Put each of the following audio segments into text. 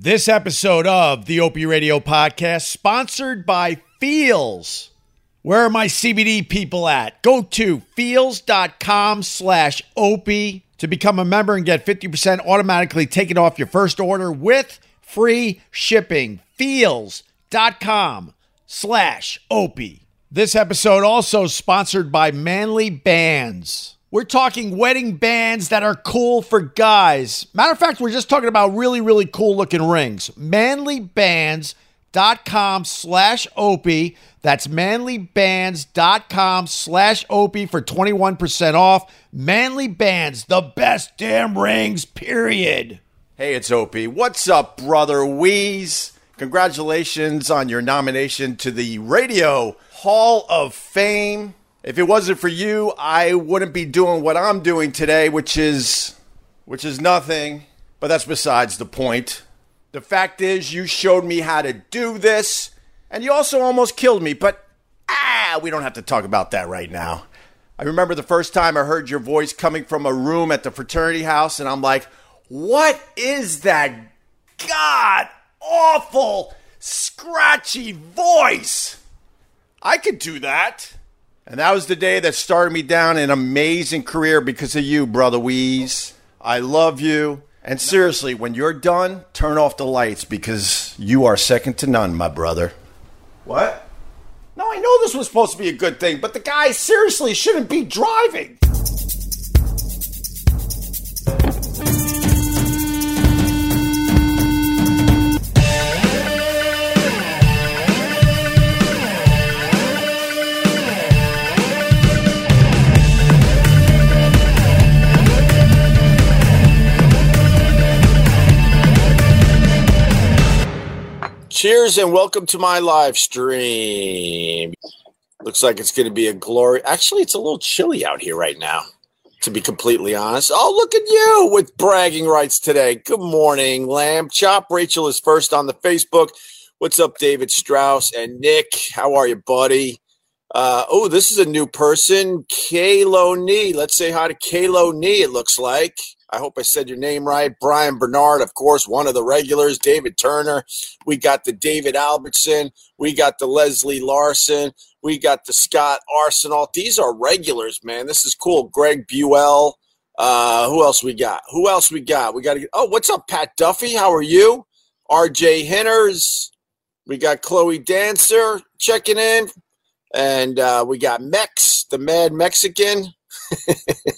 This episode of the Opie Radio podcast sponsored by Feals. Where are my CBD people at? Go to feals.com slash Opie to become a member and get 50% automatically taken off your first order with free shipping. Feals.com slash Opie. This episode also sponsored by Manly Bands. We're talking wedding bands that are cool for guys. Matter of fact, we're just talking about really, really cool looking rings. Manlybands.com slash Opie. That's manlybands.com slash Opie for 21% off. Manly Bands, the best damn rings, period. Hey, it's Opie. What's up, brother Wheeze? Congratulations on your nomination to the Radio Hall of Fame. If it wasn't for you, I wouldn't be doing what I'm doing today, which is which is nothing, but that's besides the point. The fact is you showed me how to do this, and you also almost killed me, but ah, we don't have to talk about that right now. I remember the first time I heard your voice coming from a room at the fraternity house, and I'm like, what is that god awful, scratchy voice? I could do that. And that was the day that started me down an amazing career because of you, Brother Wheeze. I love you. And seriously, when you're done, turn off the lights because you are second to none, my brother. What? No, I know this was supposed to be a good thing, but the guy seriously shouldn't be driving. Cheers and welcome to my live stream. Looks like it's going to be a glory. Actually, it's a little chilly out here right now, to be completely honest. Oh, look at you with bragging rights today. Good morning, Lamb Chop. Rachel is first on the Facebook. What's up, David Strauss and Nick? How are you, buddy? Uh, oh, this is a new person, Kalo Nee. Let's say hi to Kalo Nee, it looks like. I hope I said your name right. Brian Bernard, of course, one of the regulars. David Turner. We got the David Albertson. We got the Leslie Larson. We got the Scott Arsenal. These are regulars, man. This is cool. Greg Buell. Uh, who else we got? Who else we got? We got to get. Oh, what's up, Pat Duffy? How are you? RJ Hinners. We got Chloe Dancer checking in. And uh, we got Mex, the mad Mexican.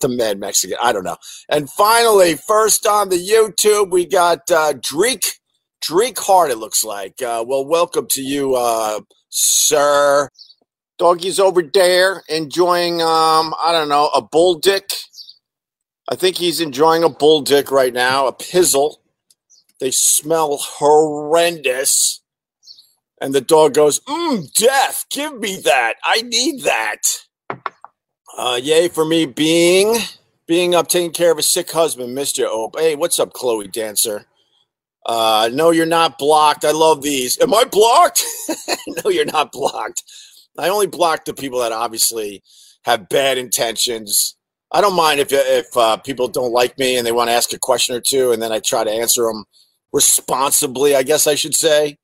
the mad Mexican. I don't know. And finally, first on the YouTube, we got uh, Drake. Drake Hart, it looks like. Uh, well, welcome to you, uh, sir. Doggy's over there enjoying, um, I don't know, a bull dick. I think he's enjoying a bull dick right now, a pizzle. They smell horrendous. And the dog goes, Mmm, death, give me that. I need that. Uh, yay for me being being up taking care of a sick husband, Mr. Ope. Hey, what's up, Chloe Dancer? Uh, no, you're not blocked. I love these. Am I blocked? no, you're not blocked. I only block the people that obviously have bad intentions. I don't mind if if uh, people don't like me and they want to ask a question or two, and then I try to answer them responsibly. I guess I should say.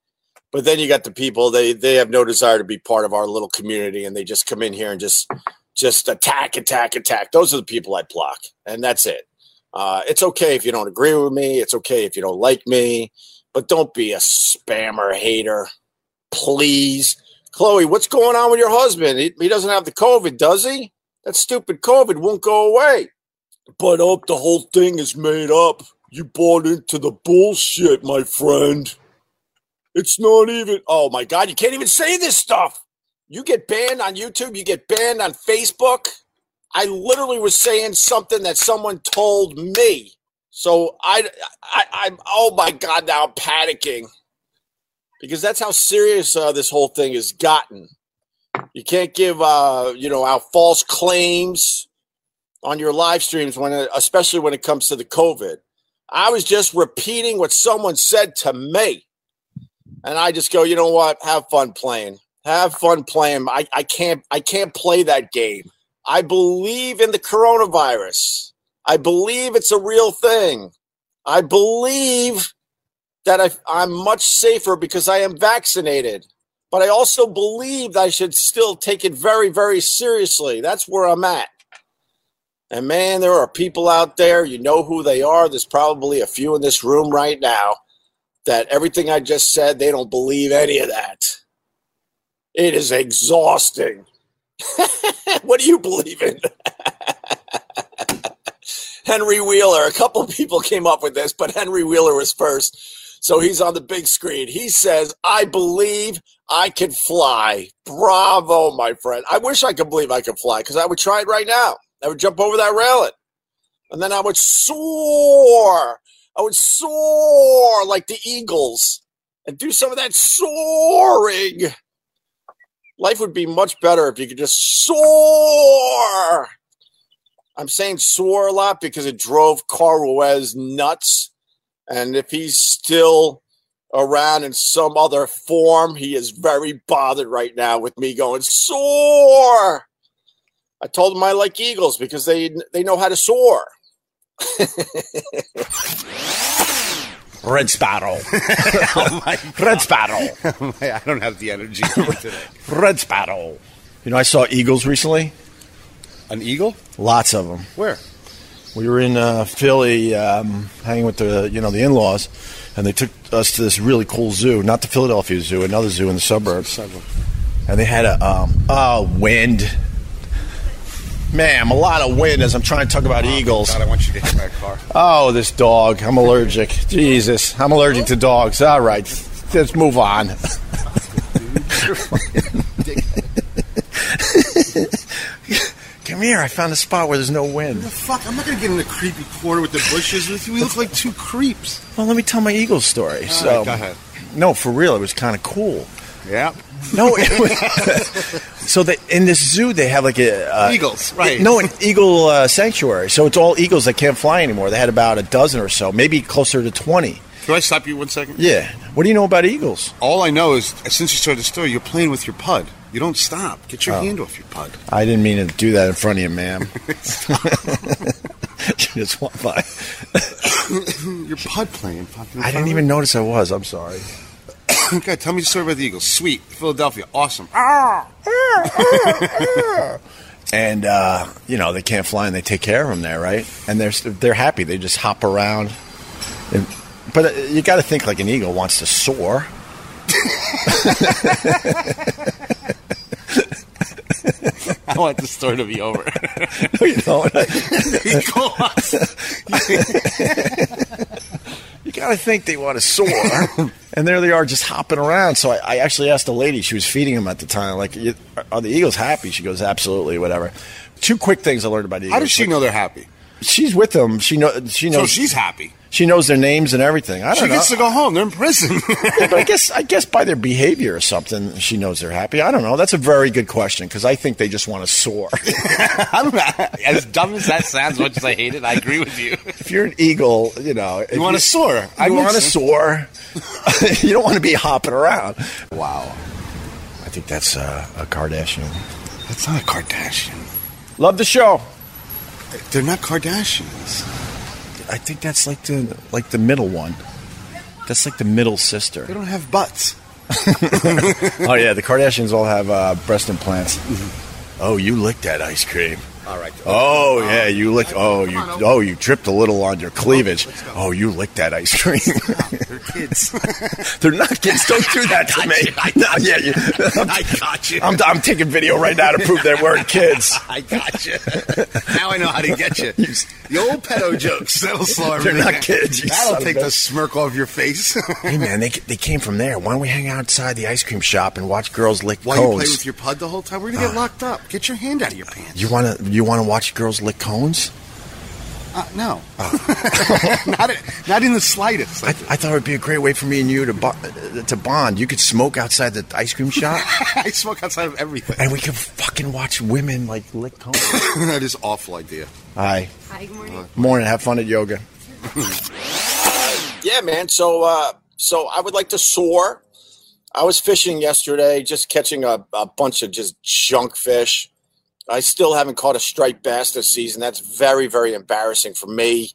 But then you got the people they they have no desire to be part of our little community, and they just come in here and just just attack, attack, attack. Those are the people I block, and that's it. Uh, it's okay if you don't agree with me. It's okay if you don't like me, but don't be a spammer hater, please. Chloe, what's going on with your husband? He, he doesn't have the COVID, does he? That stupid COVID won't go away. But up, the whole thing is made up. You bought into the bullshit, my friend. It's not even. Oh my God, you can't even say this stuff. You get banned on YouTube, you get banned on Facebook. I literally was saying something that someone told me. So I, I, I'm, oh my God, now I'm panicking because that's how serious uh, this whole thing has gotten. You can't give, uh, you know, out false claims on your live streams when, especially when it comes to the COVID. I was just repeating what someone said to me, and I just go, you know what? Have fun playing. Have fun playing. I, I can't I can't play that game. I believe in the coronavirus. I believe it's a real thing. I believe that I, I'm much safer because I am vaccinated. But I also believe I should still take it very, very seriously. That's where I'm at. And man, there are people out there, you know who they are. There's probably a few in this room right now that everything I just said, they don't believe any of that. It is exhausting. what do you believe in? Henry Wheeler. A couple people came up with this, but Henry Wheeler was first. So he's on the big screen. He says, I believe I can fly. Bravo, my friend. I wish I could believe I could fly because I would try it right now. I would jump over that railing and then I would soar. I would soar like the Eagles and do some of that soaring. Life would be much better if you could just soar. I'm saying soar a lot because it drove Carl Ruiz nuts. And if he's still around in some other form, he is very bothered right now with me going soar. I told him I like eagles because they they know how to soar. Red Sparrow. oh my Red Sparrow. I don't have the energy today. Red Sparrow. You know, I saw eagles recently. An eagle? Lots of them. Where? We were in uh, Philly, um, hanging with the you know the in-laws, and they took us to this really cool zoo. Not the Philadelphia Zoo, another zoo in the suburbs. And they had a um, oh wind, ma'am, a lot of wind. As I'm trying to talk about eagles. God, I want you to hit my car. Oh, this dog. I'm allergic. Jesus, I'm allergic to dogs. All right, let's move on. Come here. I found a spot where there's no wind. The fuck, I'm not gonna get in a creepy corner with the bushes with you. We look like two creeps. Well, let me tell my Eagles story. so, right, go ahead. no, for real, it was kind of cool. Yeah. No, it was, so they, in this zoo they have like a uh, Eagles, right. No, an eagle uh, sanctuary. So it's all eagles that can't fly anymore. They had about a dozen or so, maybe closer to twenty. Can I stop you one second? Yeah. What do you know about eagles? All I know is since you started the story, you're playing with your pud. You don't stop. Get your hand off your pud. I didn't mean to do that in front of you, ma'am. you just walked by. You're pud playing. fucking I didn't even notice I was. I'm sorry. Okay, tell me the story about the Eagles. Sweet. Philadelphia. Awesome. and uh, you know they can't fly and they take care of them there, right? And they're they're happy. They just hop around. And, but uh, you got to think like an eagle wants to soar. I want the story to be over. you know, Eagles. you got to think they want to soar, and there they are just hopping around. So I, I actually asked a lady; she was feeding them at the time, like, "Are the eagles happy?" She goes, "Absolutely, whatever." Two quick things I learned about eagles. How does she know they're happy? She's with them. She know. She knows. So she's happy. She knows their names and everything. I don't know. She gets to go home. They're in prison. Yeah, but I guess I guess by their behavior or something, she knows they're happy. I don't know. That's a very good question because I think they just want to soar. As dumb as that sounds, much as I hate it, I agree with you. if you're an eagle, you know, you want to soar. I You want to soar. you don't want to be hopping around. Wow. I think that's uh, a Kardashian. That's not a Kardashian. Love the show. They're not Kardashians. I think that's like the like the middle one. That's like the middle sister. They don't have butts. Oh yeah, the Kardashians all have uh, breast implants. Oh, you licked that ice cream. All right. Oh yeah, you licked. Oh you. Oh you tripped a little on your cleavage. Oh, you licked that ice cream. They're kids. They're not kids. Don't do that to me. No, yeah, you, I'm, I got you. I'm, I'm taking video right now to prove they weren't kids. I got you. now I know how to get you. The old pedo jokes. That'll slow They're not kids, you That'll take the smirk off your face. Hey man, they they came from there. Why don't we hang outside the ice cream shop and watch girls lick While you cones? play with your pud the whole time, we're gonna get ah. locked up. Get your hand out of your pants. you wanna you wanna watch girls lick cones? Uh, no, not not in the slightest. I, I thought it would be a great way for me and you to bo- uh, to bond. You could smoke outside the ice cream shop, I smoke outside of everything. and we could fucking watch women like lick cones. that is an awful idea. Hi, Hi, good morning. morning. Have fun at yoga. Yeah, man. So, uh, so I would like to soar. I was fishing yesterday, just catching a, a bunch of just junk fish. I still haven't caught a striped bass this season. That's very, very embarrassing for me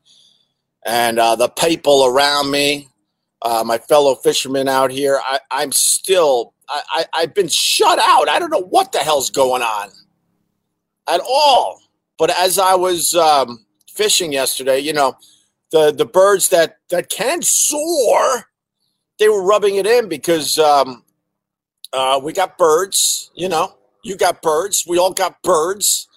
and uh, the people around me. uh, my fellow fishermen out here. I, I'm still, I, I, I've been shut out. I don't know what the hell's going on at all. But as I was um, fishing yesterday, you know, the the birds that that can soar, they were rubbing it in because um, uh, we got birds. You know, you got birds. We all got birds,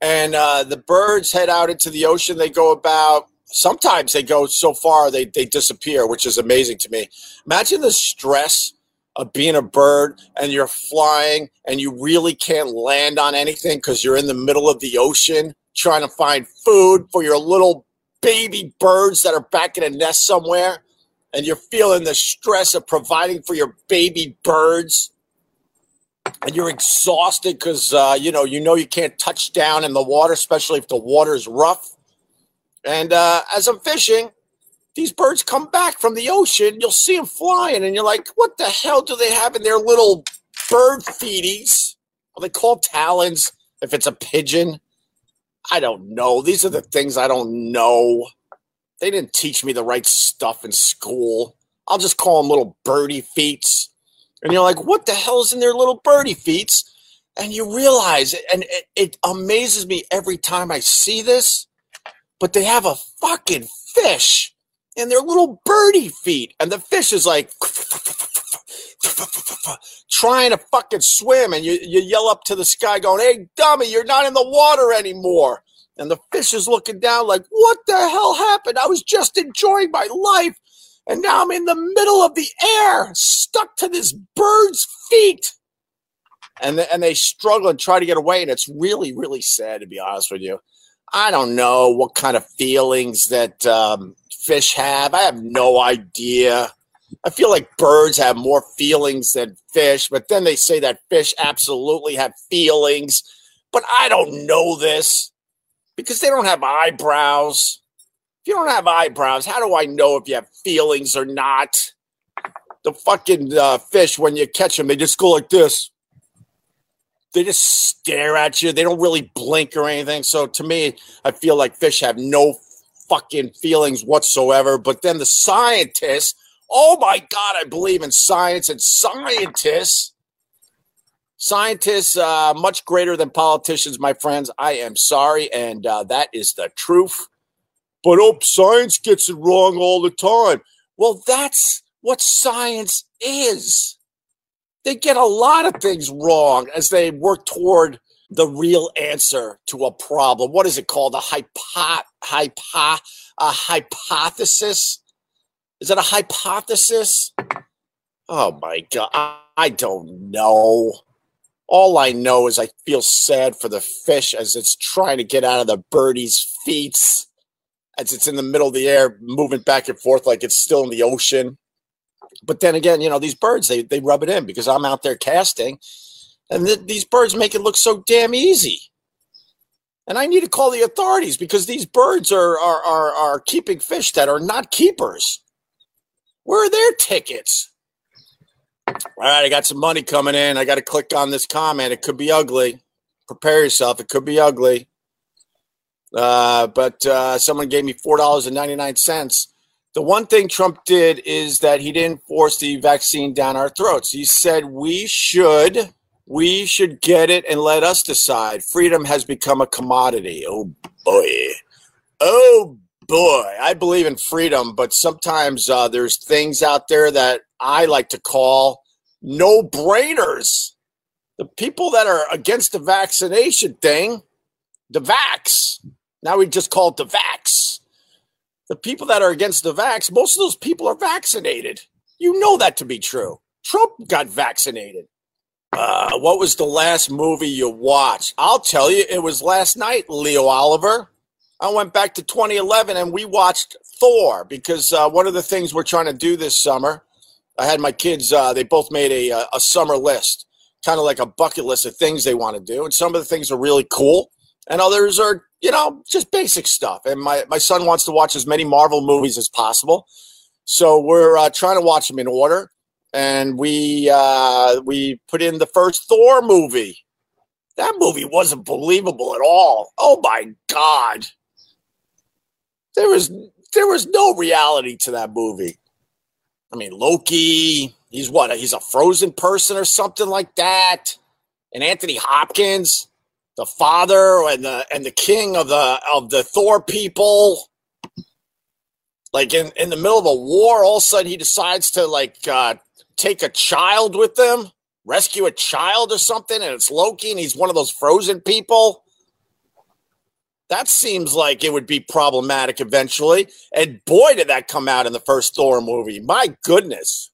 and uh, the birds head out into the ocean. They go about. Sometimes they go so far they they disappear, which is amazing to me. Imagine the stress of being a bird and you're flying and you really can't land on anything because you're in the middle of the ocean trying to find food for your little baby birds that are back in a nest somewhere and you're feeling the stress of providing for your baby birds and you're exhausted because uh, you know you know you can't touch down in the water especially if the water is rough. And uh, as i'm fishing these birds come back from the ocean. You'll see them flying and you're like what the hell do they have in their little bird feedies are they called talons if it's a pigeon? I don't know. These are the things i don't know. They didn't teach me the right stuff in school. I'll just call them little birdie feets and you're like what the hell's in their little birdie feets? And you realize and it, it amazes me every time i see this but they have a fucking fish in their little birdie feet and the fish is like trying to fucking swim and you, you yell up to the sky going hey dummy you're not in the water anymore. And the fish is looking down like what the hell happened? I was just enjoying my life and now i'm in the middle of the air stuck to this bird's feet. And, and they struggle and try to get away. And it's really really sad to be honest with you. I don't know what kind of feelings that um, fish have. I have no idea. I feel like birds have more feelings than fish, but then they say that fish absolutely have feelings. But I don't know this because they don't have eyebrows. If you don't have eyebrows, how do I know if you have feelings or not? The fucking uh, fish, when you catch them, they just go like this. They just stare at you. They don't really blink or anything. So to me, I feel like fish have no fucking feelings whatsoever. But then the scientists Oh my God, I believe in science and scientists. Scientists, uh, much greater than politicians, my friends. I am sorry, and uh, that is the truth. But oh, science gets it wrong all the time. Well, that's what science is. They get a lot of things wrong as they work toward the real answer to a problem. What is it called? A hypo, hypo, a hypothesis? Is that a hypothesis? Oh my God. I, I don't know. All I know is I feel sad for the fish as it's trying to get out of the birdie's feet, as it's in the middle of the air, moving back and forth like it's still in the ocean. But then again, you know, these birds, they, they rub it in because I'm out there casting, and th- these birds make it look so damn easy. And I need to call the authorities because these birds are, are, are, are keeping fish that are not keepers. Where are their tickets? All right, I got some money coming in. I got to click on this comment. It could be ugly. Prepare yourself. It could be ugly. Uh, but uh, someone gave me four dollars and ninety nine cents. The one thing Trump did is that he didn't force the vaccine down our throats. He said we should we should get it and let us decide. Freedom has become a commodity. Oh boy. Oh boy, I believe in freedom, but sometimes uh, there's things out there that I like to call no brainers. The people that are against the vaccination thing, the vax, now we just call it the vax. The people that are against the vax, most of those people are vaccinated. You know that to be true. Trump got vaccinated. Uh, what was the last movie you watched? I'll tell you, it was last night, Leo Oliver. I went back to 2011 and we watched Thor because uh, one of the things we're trying to do this summer, I had my kids, uh, they both made a, uh, a summer list, kind of like a bucket list of things they want to do. And some of the things are really cool, and others are, you know, just basic stuff. And my, my son wants to watch as many Marvel movies as possible. So we're uh, trying to watch them in order. And we uh, we put in the first Thor movie. That movie wasn't believable at all. Oh my God there was there was no reality to that movie. I mean, Loki, he's what? He's a frozen person or something like that. And Anthony Hopkins, the father and the and the king of the of the Thor people. Like in, in the middle of a war, all of a sudden he decides to like uh, take a child with them, rescue a child or something, and it's Loki, and he's one of those frozen people. That seems like it would be problematic eventually. And boy, did that come out in the first Thor movie. My goodness.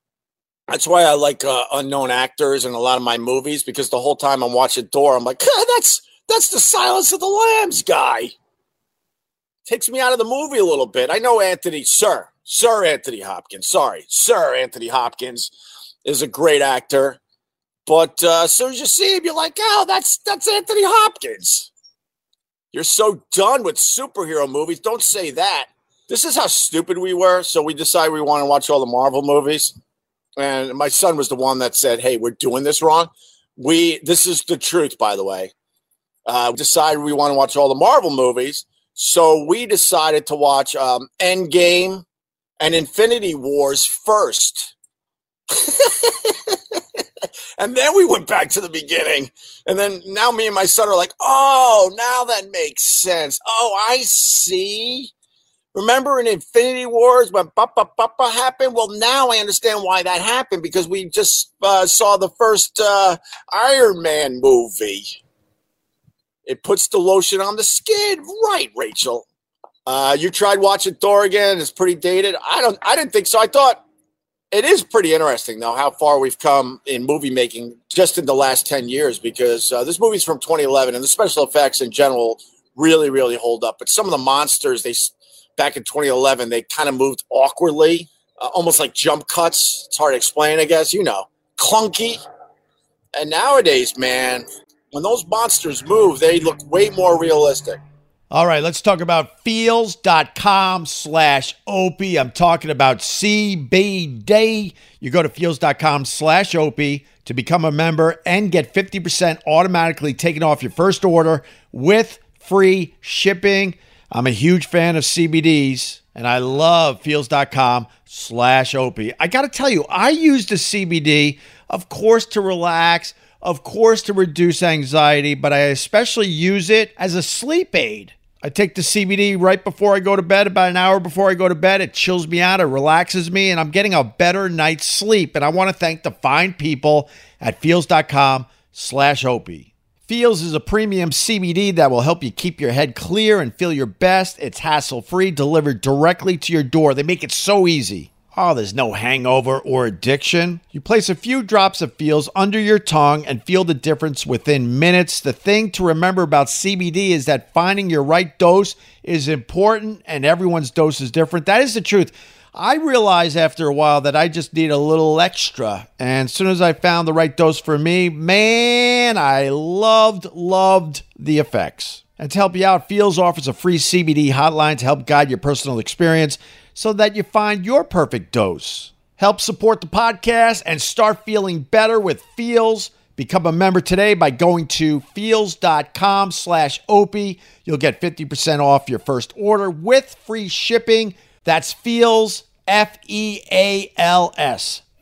That's why I like uh, unknown actors in a lot of my movies because the whole time I'm watching Thor, I'm like, that's that's the Silence of the Lambs guy. Takes me out of the movie a little bit. I know Anthony, sir, Sir Anthony Hopkins. Sorry, Sir Anthony Hopkins is a great actor, but uh, as soon as you see him, you're like, oh, that's that's Anthony Hopkins. You're so done with superhero movies. Don't say that. This is how stupid we were. So we decided we want to watch all the Marvel movies. And my son was the one that said, Hey, we're doing this wrong. We, this is the truth, by the way. Uh, decided we want to watch all the Marvel movies. So we decided to watch um, Endgame and Infinity Wars first. and then we went back to the beginning. And then now me and my son are like, oh, now that makes sense. Oh, I see. Remember in Infinity Wars when Papa Papa happened? Well, now I understand why that happened because we just uh, saw the first uh, Iron Man movie. It puts the lotion on the skin, right, Rachel? Uh, you tried watching Thor again? It's pretty dated. I don't. I didn't think so. I thought it is pretty interesting, though, how far we've come in movie making just in the last 10 years because uh, this movie's from 2011 and the special effects in general really, really hold up. But some of the monsters, they back in 2011, they kind of moved awkwardly, uh, almost like jump cuts. It's hard to explain, I guess. You know, clunky. And nowadays, man, when those monsters move, they look way more realistic. All right, let's talk about feals.com slash Opie. I'm talking about CBD. You go to feals.com slash Opie to become a member and get 50% automatically taken off your first order with free shipping. I'm a huge fan of CBDs and I love feals.com slash Opie. I got to tell you, I used a CBD, of course, to relax, of course, to reduce anxiety, but I especially use it as a sleep aid. I take the CBD right before I go to bed, about an hour before I go to bed. It chills me out, it relaxes me, and I'm getting a better night's sleep. And I want to thank the fine people at feals.com slash Opie. Feals is a premium CBD that will help you keep your head clear and feel your best. It's hassle free, delivered directly to your door. They make it so easy. Oh, there's no hangover or addiction. You place a few drops of Feals under your tongue and feel the difference within minutes. The thing to remember about CBD is that finding your right dose is important and everyone's dose is different. That is the truth. I realized after a while that I just need a little extra. And as soon as I found the right dose for me, man, I loved, loved the effects. And to help you out, Feals offers a free CBD hotline to help guide your personal experience so that you find your perfect dose. Help support the podcast and start feeling better with Feals. Become a member today by going to feals.com slash opie. You'll get 50% off your first order with free shipping. That's Feals, F-E-A-L-S.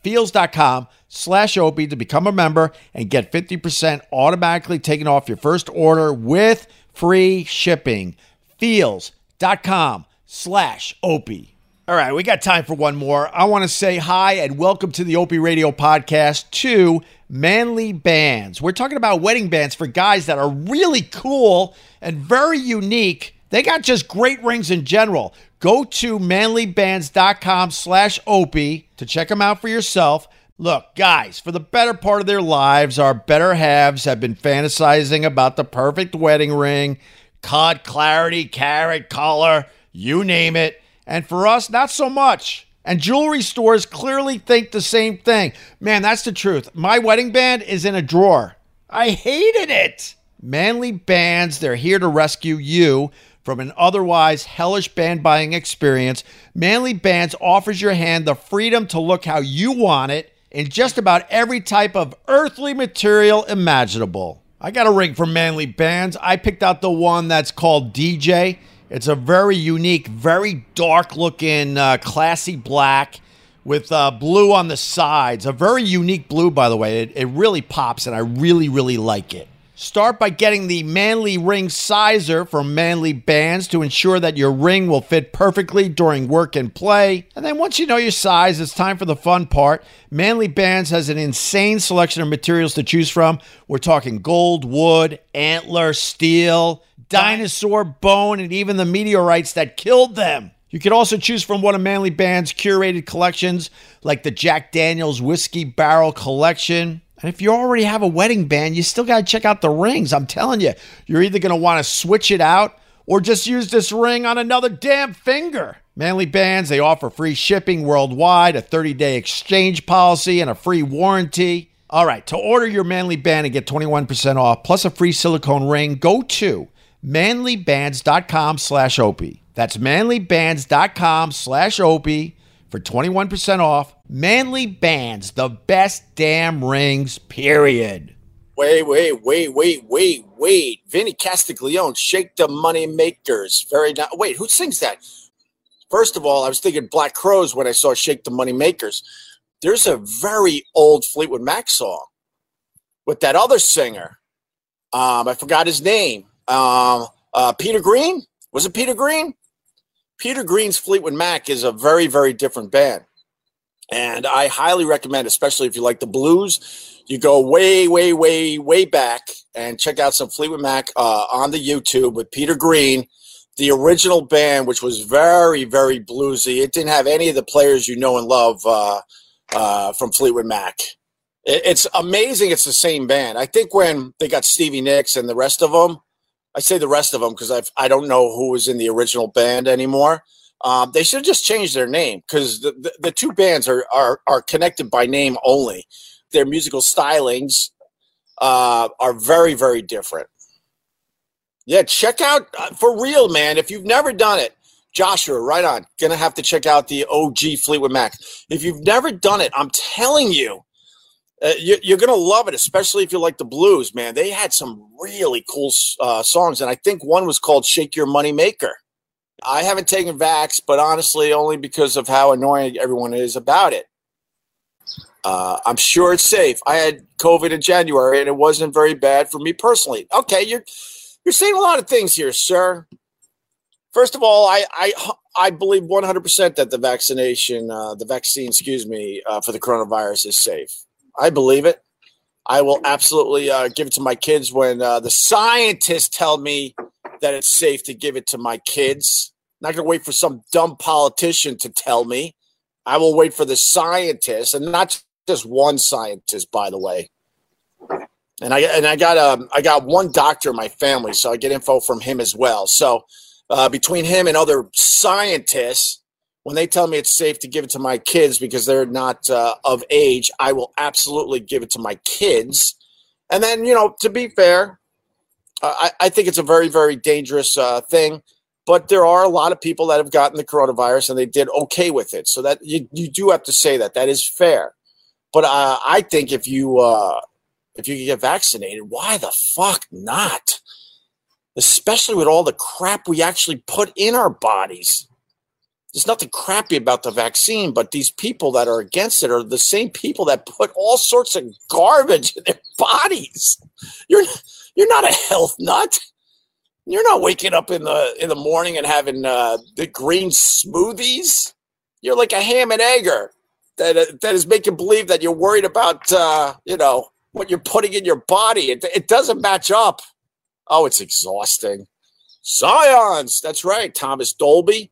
Feals.com slash opie to become a member and get 50% automatically taken off your first order with free shipping. Feals.com slash opie. All right, we got time for one more. I want to say hi and welcome to the Opie Radio podcast to Manly Bands. We're talking about wedding bands for guys that are really cool and very unique. They got just great rings in general. Go to manlybands.com slash opie to check them out for yourself. Look, guys, for the better part of their lives, our better halves have been fantasizing about the perfect wedding ring, cut, clarity, carat, color, you name it. And for us, not so much. And jewelry stores clearly think the same thing. Man, that's the truth. My wedding band is in a drawer. I hated it. Manly Bands, they're here to rescue you from an otherwise hellish band buying experience. Manly Bands offers your hand the freedom to look how you want it in just about every type of earthly material imaginable. I got a ring from Manly Bands. I picked out the one that's called DJ. It's a very unique, very dark looking, uh, classy black with uh, blue on the sides. A very unique blue, by the way. It, it really pops, and I really, really like it. Start by getting the Manly Ring Sizer from Manly Bands to ensure that your ring will fit perfectly during work and play. And then once you know your size, it's time for the fun part. Manly Bands has an insane selection of materials to choose from. We're talking gold, wood, antler, steel, dinosaur bone, and even the meteorites that killed them. You can also choose from one of Manly Band's curated collections, like the Jack Daniels Whiskey Barrel Collection. And if you already have a wedding band, you still got to check out the rings. I'm telling you, you're either going to want to switch it out or just use this ring on another damn finger. Manly Bands, they offer free shipping worldwide, a 30 day exchange policy, and a free warranty. All right, to order your Manly Band and get 21% off plus a free silicone ring, go to manlybands.com slash opie. That's manlybands.com slash opie for 21% off. Manly Bands, the best damn rings, period. Wait, wait, wait, wait, wait, wait. Vinny Castiglione, Shake the Money Makers. Very nice. Wait, who sings that? First of all, I was thinking Black Crowes when I saw Shake the Money Makers. There's a very old Fleetwood Mac song with that other singer. Um, I forgot his name. Um, uh, Peter Green? Was it Peter Green? Peter Green's Fleetwood Mac is a very, very different band. And I highly recommend, especially if you like the blues, you go way, way, way, way back and check out some Fleetwood Mac uh, on the YouTube with Peter Green, the original band, which was very, very bluesy. It didn't have any of the players you know and love uh, uh, from Fleetwood Mac. It's amazing it's the same band. I think when they got Stevie Nicks and the rest of them, I say the rest of them because I I don't know who was in the original band anymore. Um, they should just change their name because the, the, the, two bands are, are are connected by name only. Their musical stylings uh, are very very different. Yeah, check out uh, for real, man. If you've never done it, Joshua, right on. Gonna have to check out the OG Fleetwood Mac. If you've never done it, I'm telling you, uh, you, are gonna love it, especially if you like the blues, man. They had some really cool uh, songs, and I think one was called "Shake Your Money Maker." I haven't taken Vax, but honestly, only because of how annoying everyone is about it. Uh, I'm sure it's safe. I had COVID in January, and it wasn't very bad for me personally. Okay, you're you're saying a lot of things here, sir. First of all, I I, I believe 100% that the vaccination, uh, the vaccine, excuse me, uh, for the coronavirus is safe. I believe it. I will absolutely uh, give it to my kids when uh, the scientists tell me that it's safe to give it to my kids. I'm not going to wait for some dumb politician to tell me. I will wait for the scientists, and not just one scientist, by the way. And I and I got um I got one doctor in my family, so I get info from him as well. So uh, between him and other scientists, when they tell me it's safe to give it to my kids because they're not uh, of age, I will absolutely give it to my kids. And then, you know, to be fair, uh, I, I, think it's a very, very dangerous uh, thing. But there are a lot of people that have gotten the coronavirus and they did okay with it. So that you, you do have to say that that is fair. But uh, I think if you uh, if you get vaccinated, why the fuck not? Especially with all the crap we actually put in our bodies there's nothing crappy about the vaccine, but these people that are against it are the same people that put all sorts of garbage in their bodies. You're you're not a health nut. You're not waking up in the in the morning and having uh, the green smoothies. You're like a ham and egger that uh, that is making believe that you're worried about uh, you know what you're putting in your body. It, it doesn't match up. Oh, it's exhausting. Science. That's right, Thomas Dolby.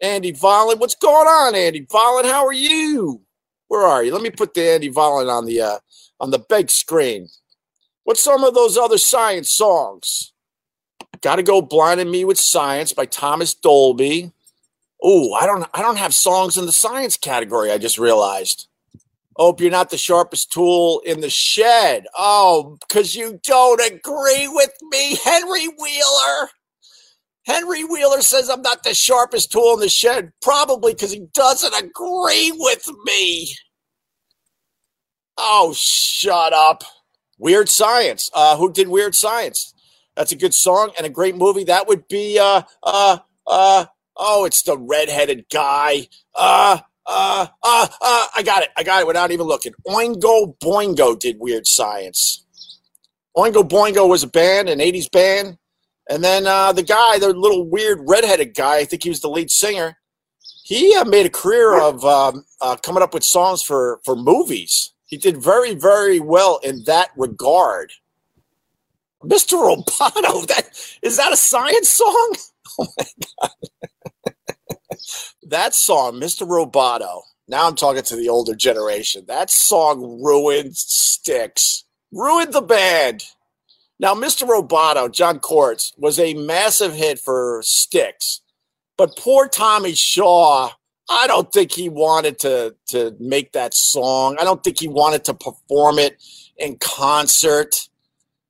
Andy Volland. What's going on, Andy Volland? How are you? Where are you? Let me put the Andy Volland on the uh, on the big screen. What's some of those other science songs? Got to go blinding me with science by Thomas Dolby. Oh, I don't I don't have songs in the science category. I just realized. Hope you're not the sharpest tool in the shed. Oh, because you don't agree with me, Henry Wheeler. Henry Wheeler says I'm not the sharpest tool in the shed, probably because he doesn't agree with me. Oh, shut up. Weird Science. Uh, who did Weird Science? That's a good song and a great movie. That would be uh uh uh oh, it's the redheaded guy. Uh Uh, uh, uh, I got it. I got it without even looking. Oingo Boingo did Weird Science. Oingo Boingo was a band, an 80s band. And then uh, the guy, the little weird redheaded guy, I think he was the lead singer, he uh, made a career of um, uh, coming up with songs for, for movies. He did very, very well in that regard. Mr. Roboto, that is that a science song? Oh my god. that song, Mr. Roboto. Now I'm talking to the older generation. That song ruined Styx. Ruined the band. Now, Mr. Roboto, John Courts, was a massive hit for Styx. But poor Tommy Shaw, I don't think he wanted to to make that song. I don't think he wanted to perform it in concert.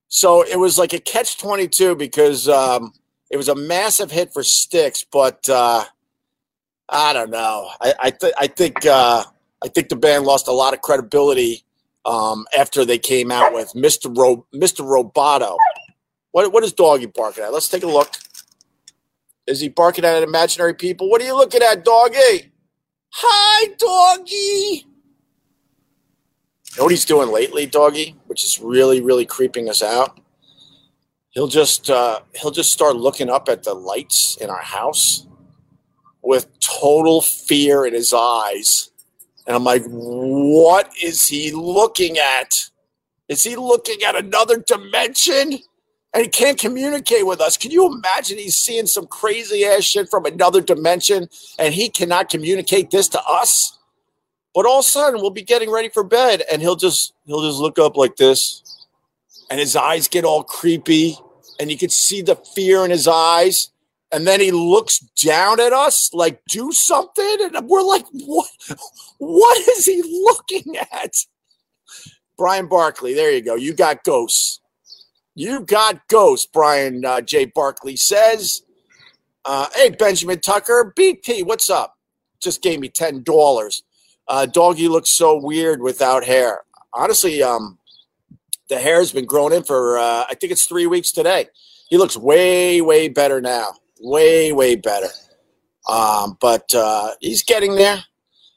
So it was like a catch twenty two because um, it was a massive hit for Styx, but uh, I don't know. I I, th- I think uh, I think the band lost a lot of credibility um, after they came out with Mr. Ro- Mr. Roboto. What what is doggy barking at? Let's take a look. Is he barking at imaginary people? What are you looking at, doggy? Hi, doggy. You know what he's doing lately, doggy, which is really, really creeping us out. He'll just uh, he'll just start looking up at the lights in our house with total fear in his eyes, and I'm like, what is he looking at? Is he looking at another dimension? And he can't communicate with us. Can you imagine he's seeing some crazy ass shit from another dimension and he cannot communicate this to us? But all of a sudden we'll be getting ready for bed and he'll just he'll just look up like this and his eyes get all creepy and you can see the fear in his eyes and then he looks down at us like do something and we're like what what is he looking at? Brian barkley there you go. You got ghosts. You got ghosts brian uh, j. Barkley says. Uh, hey benjamin tucker bt what's up? Just gave me $10 uh, doggy looks so weird without hair. Honestly um, the hair's been growing in for uh, i think it's three weeks today. He looks way way better now. Way way better. Um, but uh, he's getting there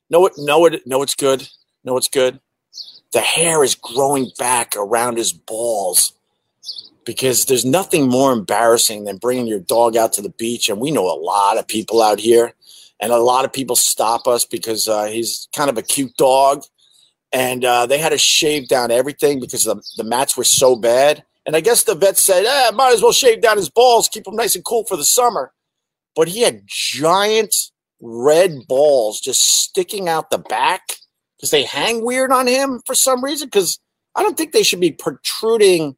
know it know it know it's good know it's good the hair is growing back around his balls because there's nothing more embarrassing than bringing your dog out to the beach and we know a lot of people out here and a lot of people stop us because uh, he's kind of a cute dog and uh, they had to shave down everything because the, the mats were so bad and I guess the vet said, eh, might as well shave down his balls, keep him nice and cool for the summer. But he had giant red balls just sticking out the back because they hang weird on him for some reason. Because I don't think they should be protruding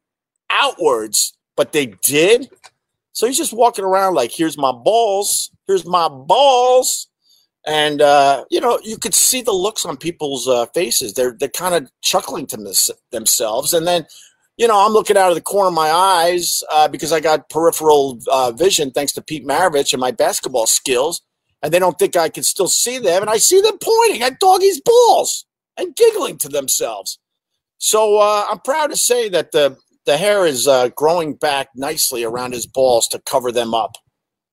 outwards, but they did. So he's just walking around like, here's my balls, here's my balls. And uh, you know, you could see the looks on people's uh, faces. They're they're kind of chuckling to this, themselves, and then you know, I'm looking out of the corner of my eyes uh, because I got peripheral uh, vision thanks to Pete Maravich and my basketball skills, and they don't think I can still see them, and I see them pointing at doggy's balls and giggling to themselves. So uh, I'm proud to say that the the hair is uh, growing back nicely around his balls to cover them up,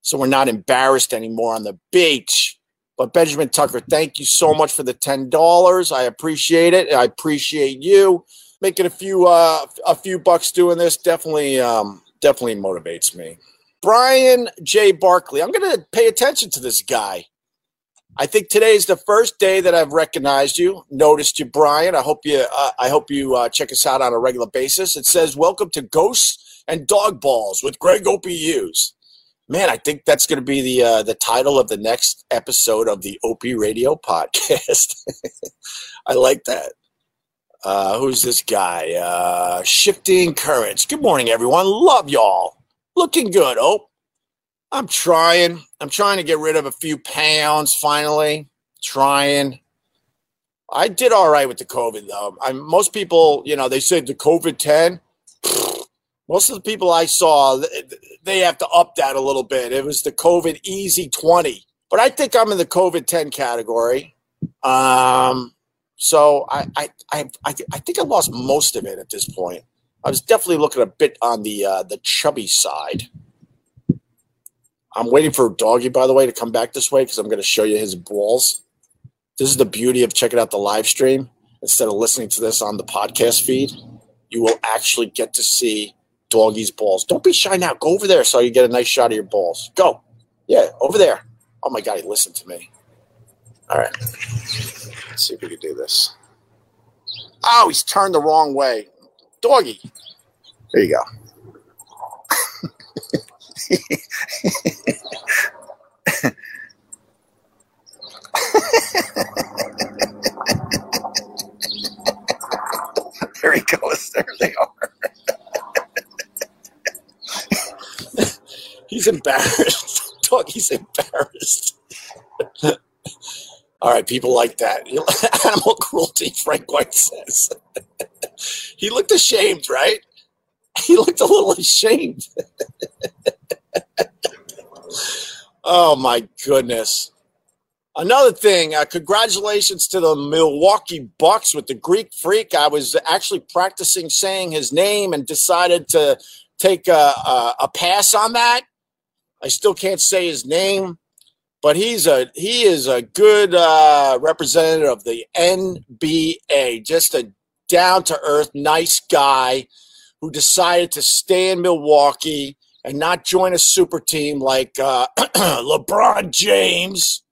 so we're not embarrassed anymore on the beach. But Benjamin Tucker, thank you so much for the ten dollars. I appreciate it. I appreciate you making a few uh, a few bucks doing this definitely um, definitely motivates me. Brian J. Barkley, I'm going to pay attention to this guy. I think today is the first day that I've recognized you, noticed you, Brian. I hope you uh, I hope you uh, check us out on a regular basis. It says "Welcome to Ghosts and Dog Balls" with Greg OPUs. Man, I think that's going to be the uh, the title of the next episode of the Opie Radio podcast. I like that. Uh, who's this guy? Uh, Shifting Currents. Good morning, everyone. Love y'all. Looking good, Oh, I'm trying. I'm trying to get rid of a few pounds finally. Trying. I did all right with the COVID, though. I, most people, you know, they said the COVID 10. Most of the people I saw, they have to up that a little bit. It was the COVID easy 20. But I think I'm in the COVID 10 category. Um, so I, I, I, I, think I lost most of it at this point. I was definitely looking a bit on the uh, the chubby side. I'm waiting for Doggy, by the way, to come back this way because I'm going to show you his balls. This is the beauty of checking out the live stream instead of listening to this on the podcast feed. You will actually get to see doggy's balls. Don't be shy now. Go over there so you get a nice shot of your balls. Go. Yeah, over there. Oh my God, he listened to me. All right. Let's see if we can do this. Oh, he's turned the wrong way. Doggy. There you go. there he goes. There they are. He's embarrassed. Doggy's embarrassed. All right, people like that. Animal cruelty, Frank White says. he looked ashamed, right? He looked a little ashamed. oh, my goodness. Another thing, uh, congratulations to the Milwaukee Bucks with the Greek Freak. I was actually practicing saying his name and decided to take a, a, a pass on that. I still can't say his name but he's a he is a good uh, representative of the NBA. Just a down to earth, nice guy who decided to stay in Milwaukee and not join a super team like uh, LeBron James.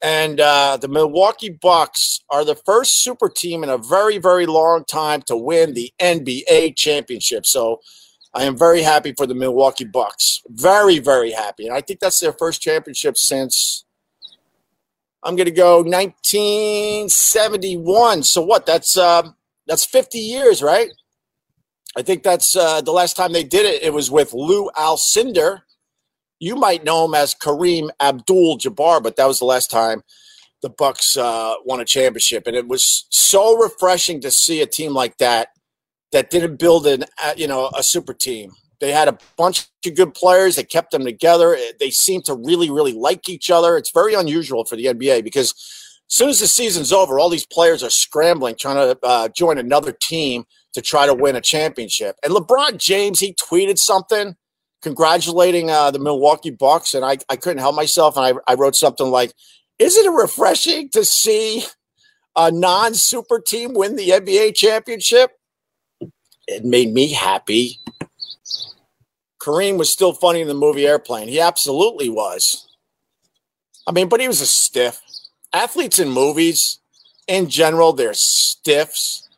And uh, the Milwaukee Bucks are the first super team in a very, very long time to win the NBA championship. So I am very happy for the Milwaukee Bucks. Very, very happy. And I think that's their first championship since I'm going to go 1971. So what? That's uh, that's 50 years, right? I think that's uh, the last time they did it. It was with Lou Alcindor. You might know him as Kareem Abdul-Jabbar, but that was the last time the Bucks uh, won a championship, and it was so refreshing to see a team like that that didn't build an uh, you know a super team. They had a bunch of good players. They kept them together. They seem to really, really like each other. It's very unusual for the NBA because as soon as the season's over, all these players are scrambling, trying to uh, join another team to try to win a championship. And LeBron James, he tweeted something congratulating uh, the Milwaukee Bucks, and I, I couldn't help myself, and I, I wrote something like, "Isn't it refreshing to see a non-super team win the NBA championship?" It made me happy. Kareem was still funny in the movie Airplane. He absolutely was. I mean, but he was a stiff. Athletes in movies, in general, they're stiffs.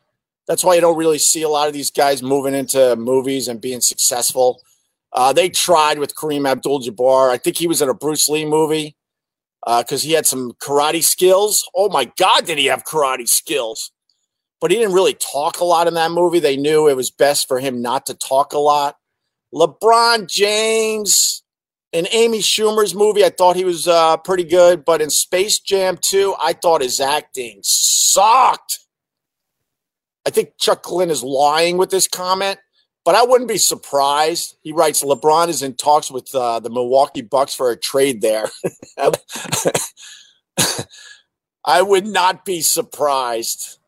That's why you don't really see a lot of these guys moving into movies and being successful. Uh, they tried with Kareem Abdul-Jabbar. I think he was in a Bruce Lee movie because uh, he had some karate skills. Oh my God, did he have karate skills? But he didn't really talk a lot in that movie. They knew it was best for him not to talk a lot. LeBron James in Amy Schumer's movie, I thought he was uh, pretty good, but in Space Jam 2, I thought his acting sucked. I think Chuck Glenn is lying with this comment, but I wouldn't be surprised. He writes LeBron is in talks with uh, the Milwaukee Bucks for a trade there. I would not be surprised.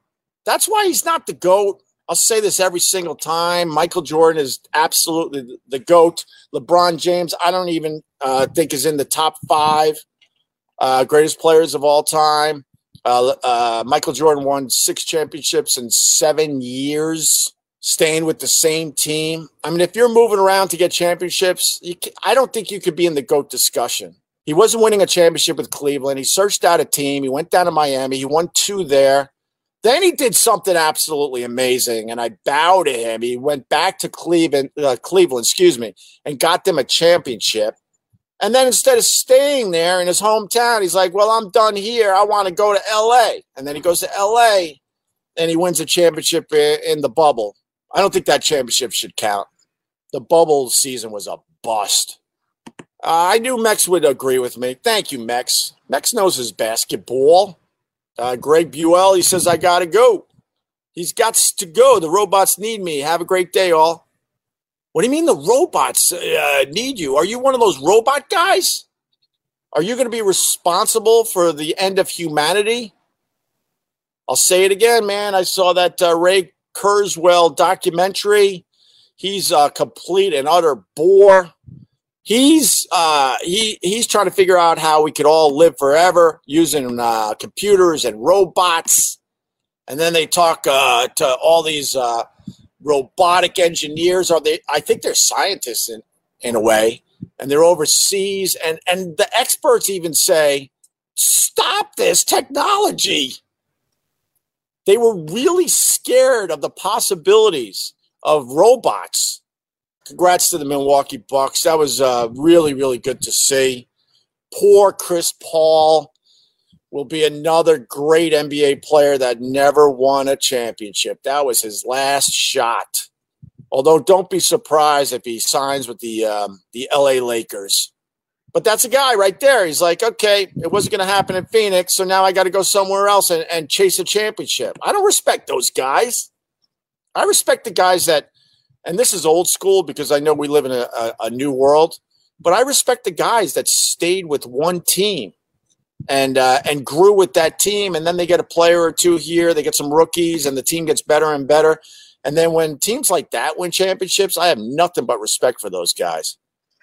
That's why he's not the GOAT. I'll say this every single time. Michael Jordan is absolutely the GOAT. LeBron James, I don't even uh, think is in the top five uh, greatest players of all time. Uh, uh Michael Jordan won six championships in seven years, staying with the same team. I mean, if you're moving around to get championships, can, I don't think you could be in the GOAT discussion. He wasn't winning a championship with Cleveland. He searched out a team. He went down to Miami. He won two there. Then he did something absolutely amazing, and I bow to him. He went back to Cleveland, uh, Cleveland, excuse me, and got them a championship. And then instead of staying there in his hometown, he's like, "Well, I'm done here. I want to go to L.A." And then he goes to L.A. and he wins a championship in the bubble. I don't think that championship should count. The bubble season was a bust. Uh, I knew Mex would agree with me. Thank you, Mex. Mex knows his basketball. Uh, Greg Buell, he says, I got to go. He's got to go. The robots need me. Have a great day, all. What do you mean the robots uh, need you? Are you one of those robot guys? Are you going to be responsible for the end of humanity? I'll say it again, man. I saw that uh, Ray Kurzweil documentary. He's a complete and utter bore. He's uh, he he's trying to figure out how we could all live forever using uh, computers and robots. And then they talk uh, to all these uh, robotic engineers. Are they? I think they're scientists in in a way, and they're overseas. And and the experts even say, "Stop this technology." They were really scared of the possibilities of robots congrats to the Milwaukee Bucks. That was uh, really, really good to see. Poor Chris Paul will be another great NBA player that never won a championship. That was his last shot. Although, don't be surprised if he signs with the um, the LA Lakers. But that's a guy right there. He's like, okay, it wasn't going to happen in Phoenix, so now I got to go somewhere else and, and chase a championship. I don't respect those guys. I respect the guys that and this is old school because I know we live in a, a, a new world, but I respect the guys that stayed with one team and uh, and grew with that team, and then they get a player or two here, they get some rookies, and the team gets better and better. And then when teams like that win championships, I have nothing but respect for those guys.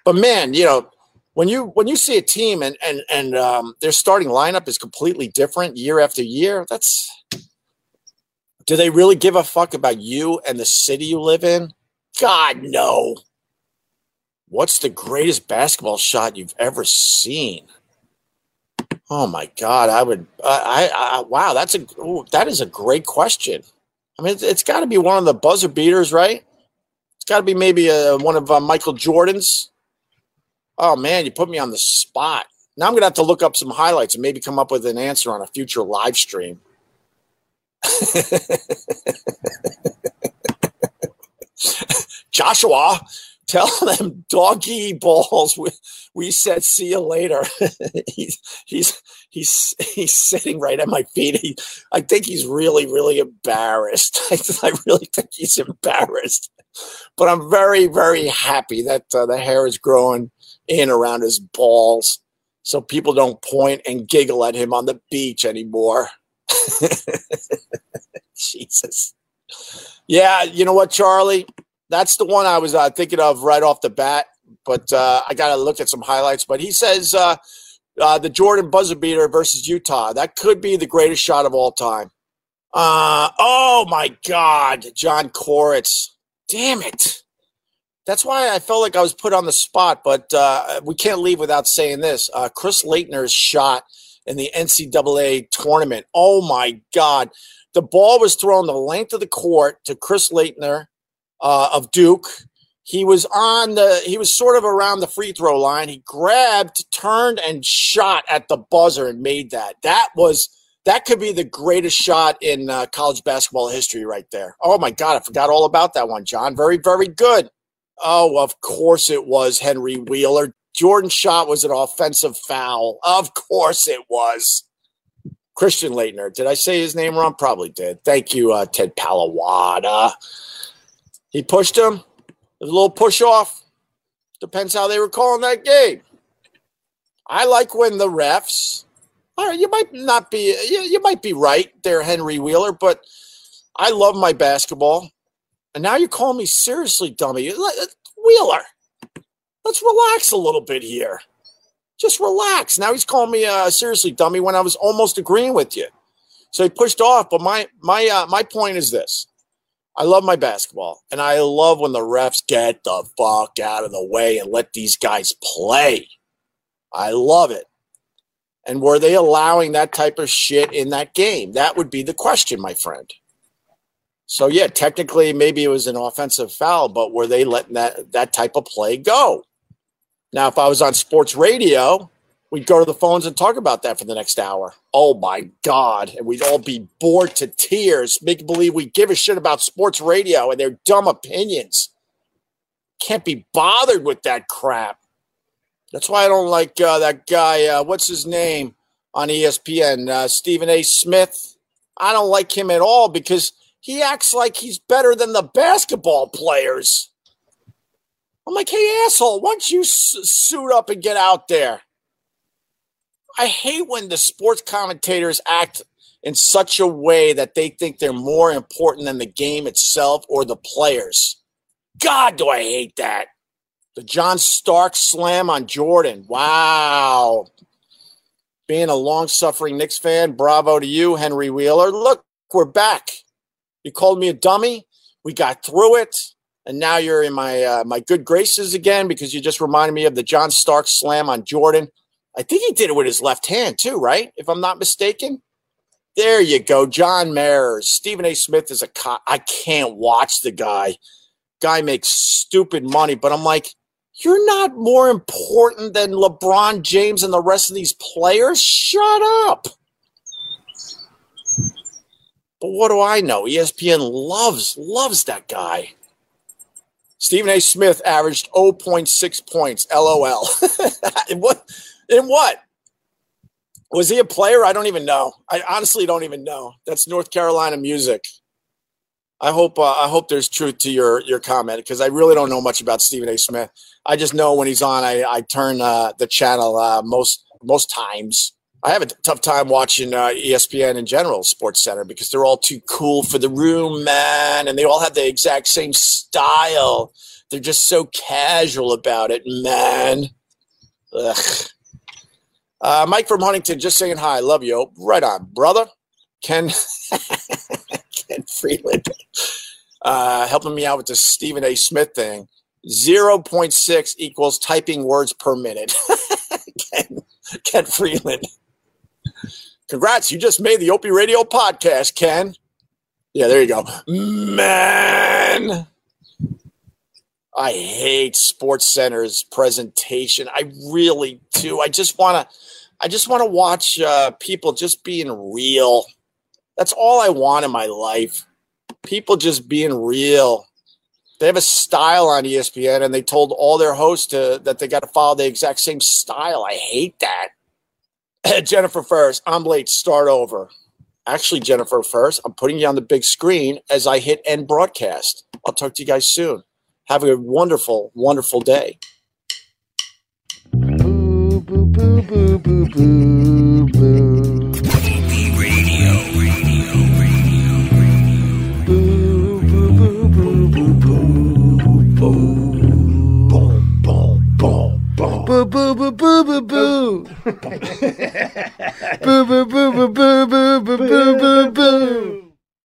But man, you know, when you when you see a team and and and um, their starting lineup is completely different year after year, that's do they really give a fuck about you and the city you live in? God, no. What's the greatest basketball shot you've ever seen? Oh my God, I would. I, I, I wow, that's a ooh, that is a great question. I mean, it's, it's got to be one of the buzzer beaters, right? It's got to be maybe a, one of uh, Michael Jordan's. Oh man, you put me on the spot. Now I'm gonna have to look up some highlights and maybe come up with an answer on a future live stream. Joshua, tell them doggy balls. We, we said, see you later. he's, he's, he's, he's sitting right at my feet. He, I think he's really, really embarrassed. I, I really think he's embarrassed. But I'm very, very happy that uh, the hair is growing in around his balls so people don't point and giggle at him on the beach anymore. Jesus. Yeah, you know what, Charlie? That's the one I was uh, thinking of right off the bat. But uh, I got to look at some highlights. But he says uh, uh, the Jordan buzzer beater versus Utah. That could be the greatest shot of all time. Uh, oh my God, John Koritz. Damn it. That's why I felt like I was put on the spot, but uh, we can't leave without saying this. Chris Laettner's shot in the NCAA tournament. Oh my God. The ball was thrown the length of the court to Chris Laettner uh, of Duke. He was on the, he was sort of around the free throw line. He grabbed, turned, and shot at the buzzer and made that. That was, that could be the greatest shot in uh, college basketball history right there. Oh my God, I forgot all about that one, John. Very, very good. Oh, of course it was Henry Wheeler. Jordan's shot was an offensive foul. Of course it was. Christian Laettner. Did I say his name wrong? Probably did. Thank you, uh, Ted Palawada. He pushed him. There's a little push off. Depends how they were calling that game. I like when the refs. All right, you might not be. You, you might be right there, Henry Wheeler, but I love my basketball. And now you call me seriously, dummy. Wheeler, let's relax a little bit here. Just relax. Now he's calling me uh, seriously, dummy, when I was almost agreeing with you. So he pushed off. But my my uh, my point is this: I love my basketball, and I love when the refs get the fuck out of the way and let these guys play. I love it. And were they allowing that type of shit in that game? That would be the question, my friend. So yeah, technically maybe it was an offensive foul, but were they letting that that type of play go? Now, if I was on sports radio, we'd go to the phones and talk about that for the next hour. Oh my God. And we'd all be bored to tears, make believe we give a shit about sports radio and their dumb opinions. Can't be bothered with that crap. That's why I don't like uh, that guy. Uh, what's his name on ESPN? Uh, Stephen A. Smith. I don't like him at all because he acts like he's better than the basketball players. I'm like, hey, asshole, why don't you s- suit up and get out there? I hate when the sports commentators act in such a way that they think they're more important than the game itself or the players. God, do I hate that. The John Stark slam on Jordan. Wow. Being a long suffering Knicks fan, bravo to you, Henry Wheeler. Look, we're back. You called me a dummy. We got through it. And now you're in my uh, my good graces again because you just reminded me of the John Stark slam on Jordan. I think he did it with his left hand too, right? If I'm not mistaken. There you go, John Mayers. Stephen A. Smith is a co- I can't watch the guy. Guy makes stupid money, but I'm like, you're not more important than LeBron James and the rest of these players. Shut up. But what do I know? ESPN loves loves that guy. Stephen A. Smith averaged 0.6 points. LOL. what? In what? Was he a player? I don't even know. I honestly don't even know. That's North Carolina music. I hope uh, I hope there's truth to your your comment because I really don't know much about Stephen A. Smith. I just know when he's on, I, I turn uh, the channel uh, most most times. I have a tough time watching uh, ESPN in general, Sports Center, because they're all too cool for the room, man, and they all have the exact same style. They're just so casual about it, man. Ugh. Uh, Mike from Huntington, just saying hi. Love you. Right on, brother. Ken, Ken Freeland, uh, helping me out with the Stephen A. Smith thing. 0.6 equals typing words per minute. Ken, Ken Freeland. Congrats, you just made the Opie Radio podcast, Ken. Yeah, there you go. Man. I hate Sports Center's presentation. I really do. I just want to I just want to watch uh, people just being real. That's all I want in my life. People just being real. They have a style on ESPN, and they told all their hosts to, that they got to follow the exact same style. I hate that. Jennifer first. I'm late. Start over. Actually, Jennifer first. I'm putting you on the big screen as I hit end broadcast. I'll talk to you guys soon. Have a wonderful, wonderful day. Boo, boo, boo, boo, boo, boo, boo. Boo, boo, boo, boo, boo, boo, boo. Boo, boo, boo, boo, boo, boo. Boo, boo, boo, boo, boo, boo, boo, boo, boo, boo.